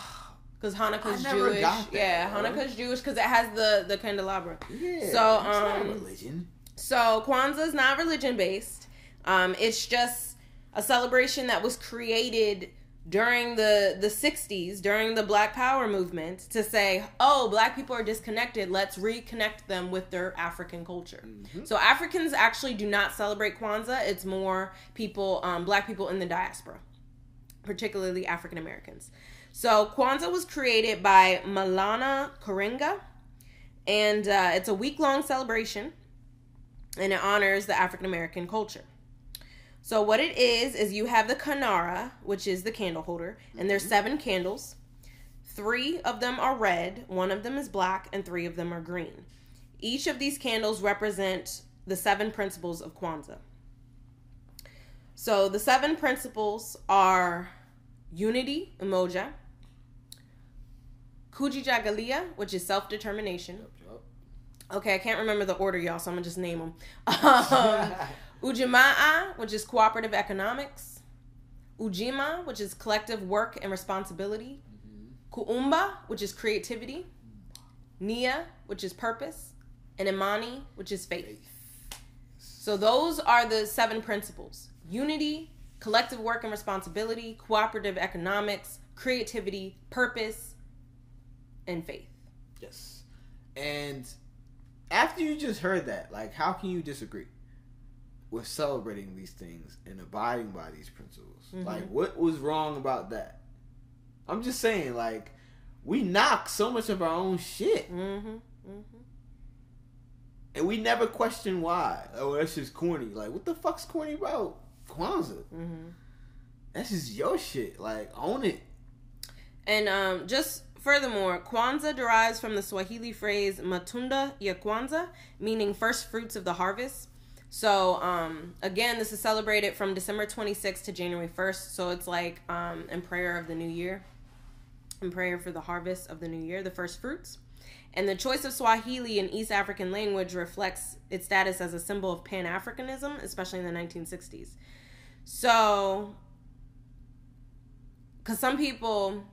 Because Hanukkah's Jewish. that, yeah, bro. Hanukkah's Jewish because it has the the candelabra. yeah, So, it's not um, religion. So Kwanzaa is not religion based. Um, it's just a celebration that was created during the the 60s during the black power movement to say oh black people are disconnected let's reconnect them with their african culture. So africans actually do not celebrate kwanzaa. It's more people um, black people in the diaspora particularly african americans. So kwanzaa was created by Maulana Karenga and uh, it's a week-long celebration and it honors the African American culture. So what it is is you have the kinara, which is the candle holder, and there's seven candles. Three of them are red, one of them is black, and three of them are green. Each of these candles represent the seven principles of Kwanzaa. So the seven principles are unity, umoja, kujichagulia, which is self-determination, Okay, I can't remember the order, y'all, so I'm gonna just name them. Um, Ujamaa, which is cooperative economics. Ujima, which is collective work and responsibility. Mm-hmm. Kuumba, which is creativity. Nia, which is purpose. And Imani, which is faith. So those are the seven principles unity, collective work and responsibility, cooperative economics, creativity, purpose, and faith. Yes. And after you just heard that, like, how can you disagree with celebrating these things and abiding by these principles? Mhm. Like, what was wrong about that? I'm just saying, like, we knock so much of our own shit, Mm-hmm. Mm-hmm. and we never question why. Oh, that's just corny. Like, what the fuck's corny about Kwanzaa? Mm-hmm. That's just your shit. Like, own it. And um, just furthermore, Kwanzaa derives from the Swahili phrase "matunda ya Kwanzaa," meaning first fruits of the harvest. So um, again, this is celebrated from December 26th to January 1st. So it's like um, in prayer of the new year, in prayer for the harvest of the new year, the first fruits. And the choice of Swahili in East African language reflects its status as a symbol of Pan Africanism, especially in the 1960s. So, because some people,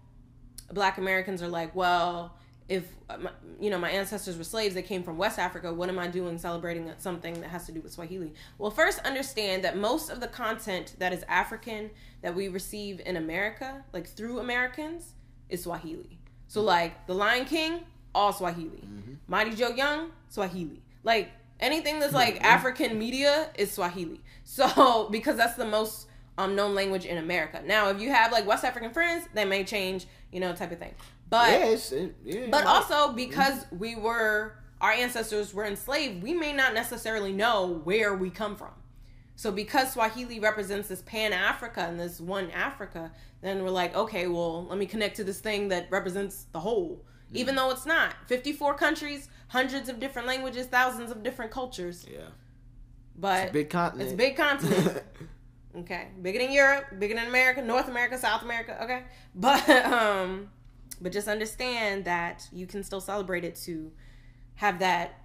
Black Americans, are like, well, if uh, you know my ancestors were slaves, they came from West Africa. What am I doing celebrating something that has to do with Swahili? Well, first understand that most of the content that is African that we receive in America, like through Americans, is Swahili. So like The Lion King, all Swahili. Mighty Joe Young, Swahili. Like anything that's like African media is Swahili. So because that's the most um, known language in America. Now, if you have like West African friends, they may change, you know, type of thing. But it, yeah, but it also because we were our ancestors were enslaved, we may not necessarily know where we come from. So because Swahili represents this pan Africa and this one Africa, then we're like, okay, well, let me connect to this thing that represents the whole. Even though it's not. 54 countries, hundreds of different languages, thousands of different cultures. yeah. But It's a big continent. it's a big continent. Okay, bigger than Europe, bigger than America, North America, South America. Okay, but um, but just understand that you can still celebrate it to have that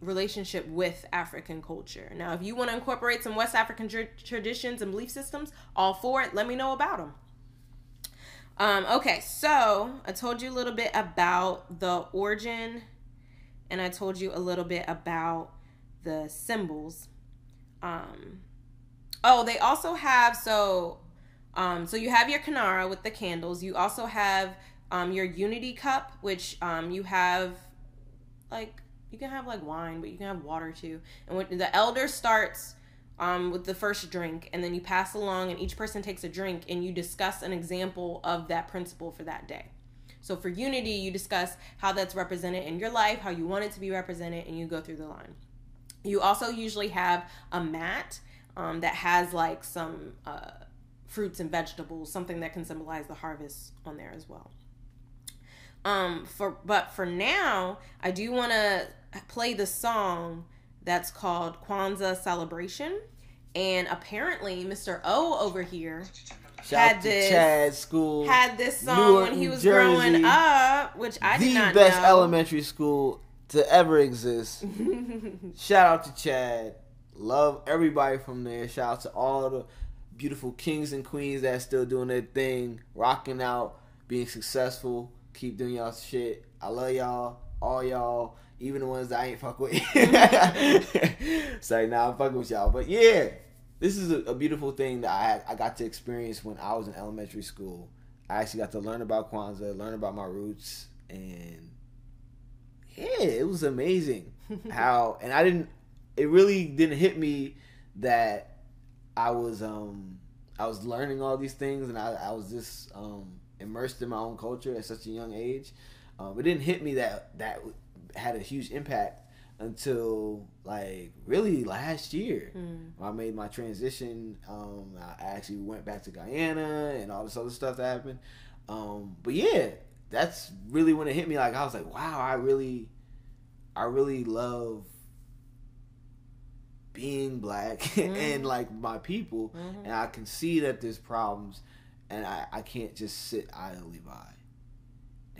relationship with African culture. Now, if you want to incorporate some West African tr- traditions and belief systems, all for it. Let me know about them. Um, okay, so I told you a little bit about the origin, and I told you a little bit about the symbols. Um, oh, they also have so Um, so you have your Kinara with the candles. You also have um, your Unity cup, which um, you have like you can have like wine, but you can have water too. And when the elder starts um, with the first drink, and then you pass along, and each person takes a drink, and you discuss an example of that principle for that day. So for unity, you discuss how that's represented in your life, how you want it to be represented, and you go through the line. You also usually have a mat um, that has like some uh, fruits and vegetables, something that can symbolize the harvest on there as well. Um, for but for now, I do want to play the song that's called Kwanzaa Celebration, and apparently Mr. O over here Shout Had this- Chad School. had this song Newark, when he was Jersey. growing up, which I did not know. The best elementary school to ever exist. Shout out to Chad. Love everybody from there. Shout out to all the beautiful kings and queens that's still doing their thing, rocking out, being successful. Keep doing y'all shit. I love y'all, all y'all, even the ones that I ain't fuck with. Sorry, nah, I'm fucking with y'all. But yeah, this is a, a beautiful thing that I I got to experience when I was in elementary school. I actually got to learn about Kwanzaa, learn about my roots, and yeah, it was amazing how. And I didn't. It really didn't hit me that I was um I was learning all these things, and I I was just um immersed in my own culture at such a young age. Um, it didn't hit me that that had a huge impact until like really last year Mm. I made my transition. Um, I actually went back to Guyana and all this other stuff that happened. Um, but yeah, that's really when it hit me. Like I was like, wow, I really, I really love being black and like my people, Mhm. and I can see that there's problems, and I I can't just sit idly by.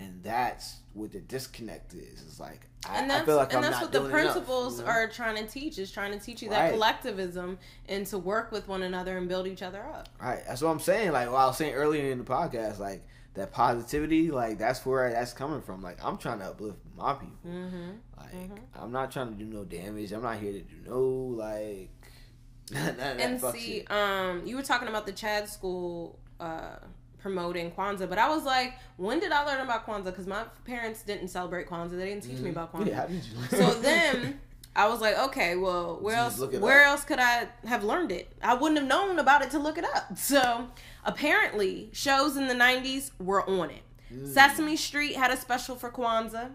And that's what the disconnect is. It's like I, and I feel like and I'm that's not what the doing enough, principles you know? are trying to teach is trying to teach you that Right. collectivism and to work with one another and build each other up Right. That's what I'm saying. Like what I was saying earlier in the podcast, like that positivity, like that's where that's coming from. Like I'm trying to uplift my people. mm-hmm. Like Mhm. I'm not trying to do no damage. I'm not here to do no like none of that and see um you were talking about the chad school uh promoting kwanzaa but i was like when did i learn about kwanzaa because my parents didn't celebrate kwanzaa they didn't teach me about kwanzaa Mm-hmm. Yeah, did you so then I was like, okay, well, where else? Where up. else could I have learned it? I wouldn't have known about it to look it up. So apparently, shows in the '90s were on it. Mm. Sesame Street had a special for Kwanzaa.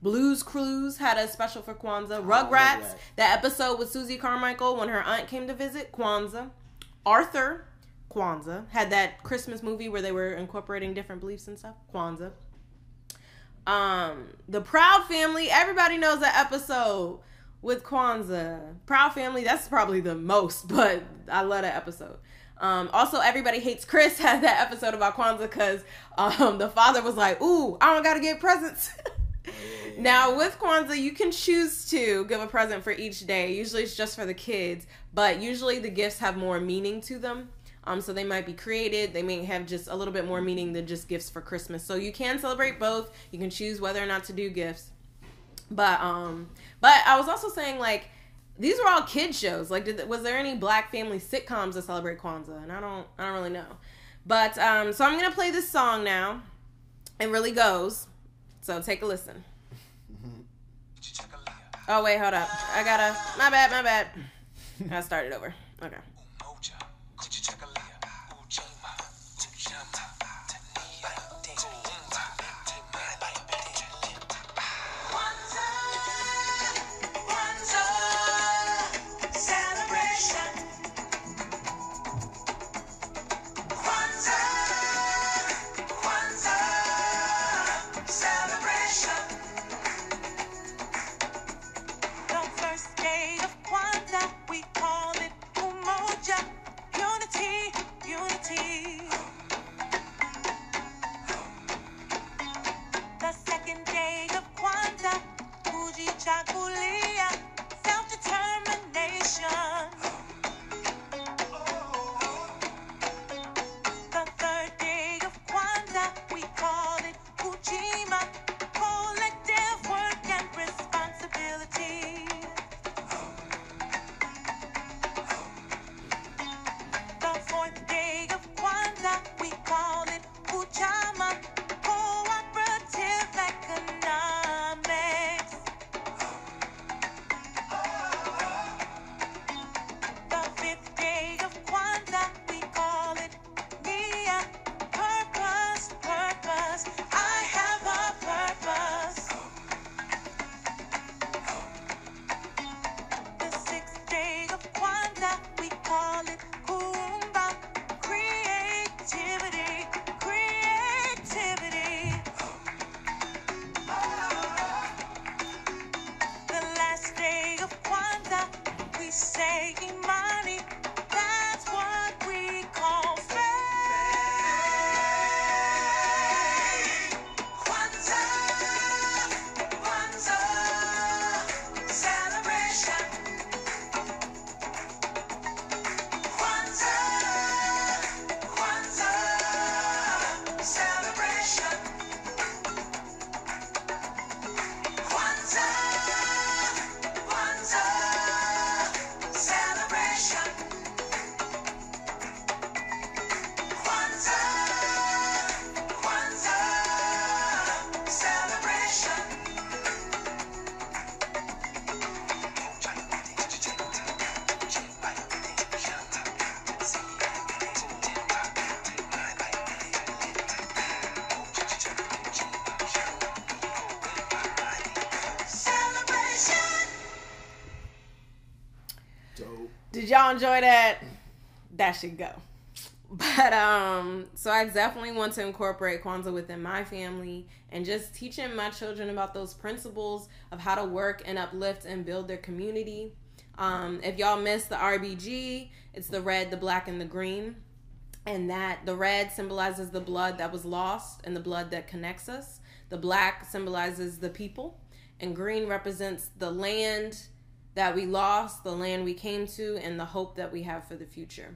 Blues Clues had a special for Kwanzaa. remember Rugrats, that. that episode with Susie Carmichael when her aunt came to visit, Kwanzaa. Arthur, Kwanzaa, had that Christmas movie where they were incorporating different beliefs and stuff. Kwanzaa. Um, the Proud Family, everybody knows that episode with Kwanzaa. Proud Family, that's probably the most, but I love that episode. Um, also, everybody hates Chris had that episode about Kwanzaa because um, the father was like, "Ooh, I don't gotta get presents." Now with Kwanzaa, you can choose to give a present for each day. Usually it's just for the kids, but usually the gifts have more meaning to them. Um, so they might be created. They may have just a little bit more meaning than just gifts for Christmas. So you can celebrate both. You can choose whether or not to do gifts. But um, but I was also saying like these were all kid shows. Like, did, was there any black family sitcoms that celebrate Kwanzaa? And I don't I don't really know. But um, so I'm gonna play this song now. It really goes. So take a listen. Oh wait, hold up. I gotta. My bad. My bad. I started over. Okay. Enjoy that? That should go. But um, so I definitely want to incorporate Kwanzaa within my family and just teaching my children about those principles of how to work and uplift and build their community. Um, if y'all missed the RBG, it's the red, the black, and the green. And that the red symbolizes the blood that was lost and the blood that connects us. The black symbolizes the people, and green represents the land that we lost, the land we came to, and the hope that we have for the future.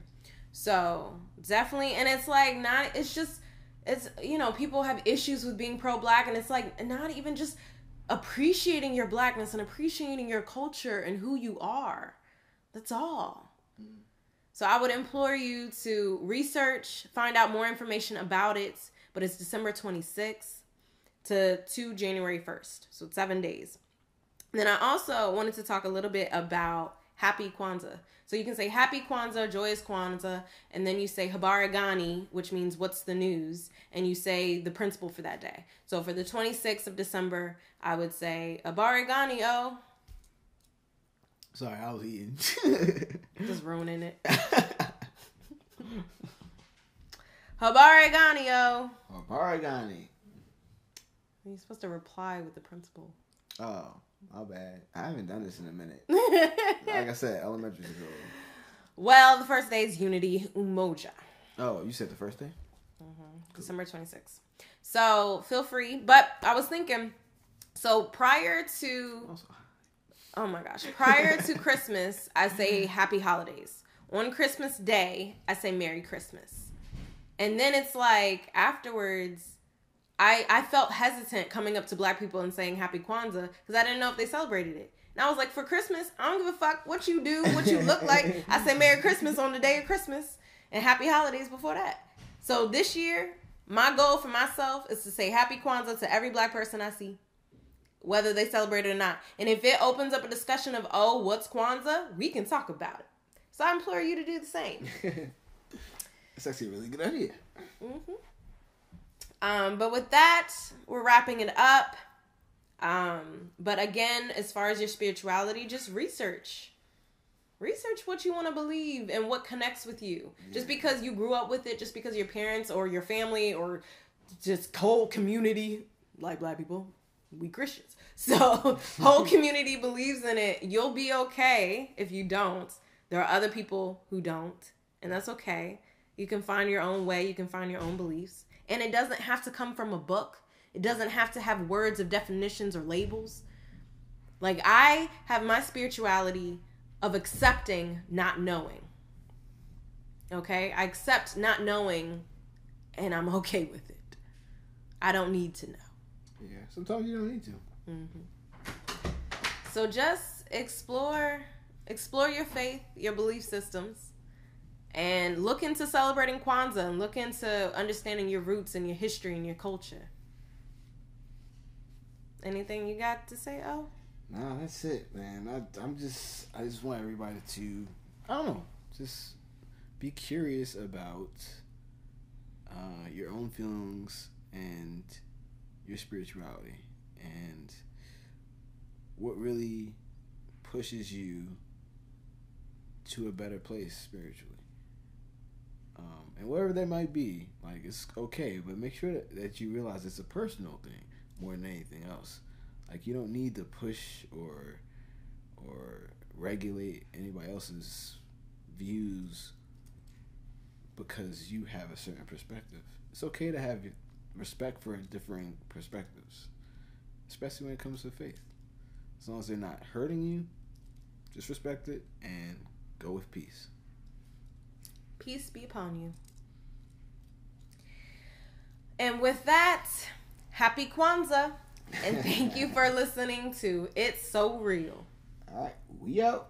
So definitely, and it's like not. It's just it's you know people have issues with being pro black, and it's like not even just appreciating your blackness and appreciating your culture and who you are. That's all. So I would implore you to research, find out more information about it. But it's December 26th to 2 January 1st. So it's seven days. Then I also wanted to talk a little bit about Happy Kwanzaa. So you can say Happy Kwanzaa, Joyous Kwanzaa, and then you say Habari Gani, which means what's the news, and you say the principle for that day. So for the 26th of December, I would say Habari Gani, oh, Sorry, I was eating. just ruining it. Habari Gani, oh. You're supposed to reply with the principle. Oh, my bad. I haven't done this in a minute. Like I said, elementary school. well, the first day is Unity Umoja. Oh, you said the first day? Mm-hmm. December 26th. So feel free. But I was thinking, so prior to, Also, oh my gosh, prior to Christmas, I say happy holidays. On Christmas Day, I say Merry Christmas. And then it's like afterwards, I, I felt hesitant coming up to black people and saying happy Kwanzaa because I didn't know if they celebrated it. And I was like, for Christmas, I don't give a fuck what you do, what you look like. I say Merry Christmas on the day of Christmas and Happy Holidays before that. So this year, my goal for myself is to say Happy Kwanzaa to every black person I see, whether they celebrate it or not. And if it opens up a discussion of, oh, what's Kwanzaa, we can talk about it. So I implore you to do the same. it's actually a really good idea. Mm-hmm. Um, but with that, we're wrapping it up. Um, but again, as far as your spirituality, just research. Research what you want to believe and what connects with you. Just because you grew up with it, just because your parents or your family or just whole community, like black people, we Christians. So whole community believes in it. You'll be okay if you don't. There are other people who don't, and that's okay. You can find your own way, you can find your own beliefs. And it doesn't have to come from a book. It doesn't have to have words of definitions or labels. Like I have my spirituality of accepting not knowing. Okay? I accept not knowing and I'm okay with it. I don't need to know. Yeah, sometimes you don't need to. Mm-hmm. So just explore explore your faith, your belief systems, and look into celebrating Kwanzaa and look into understanding your roots and your history and your culture. Anything you got to say, oh? Nah, that's it, man. I, I'm just, I just want everybody to, I don't know, just be curious about uh, your own feelings and your spirituality and what really pushes you to a better place spiritually. Um, and whatever that might be, like it's okay, but make sure that, you realize it's a personal thing more than anything else. Like you don't need to push or or regulate anybody else's views because you have a certain perspective. It's okay to have respect for differing perspectives, especially when it comes to faith. As long as they're not hurting you, just respect it and go with peace. Peace be upon you. And with that, happy Kwanzaa. And thank you for listening to It's So Real. All right, we out.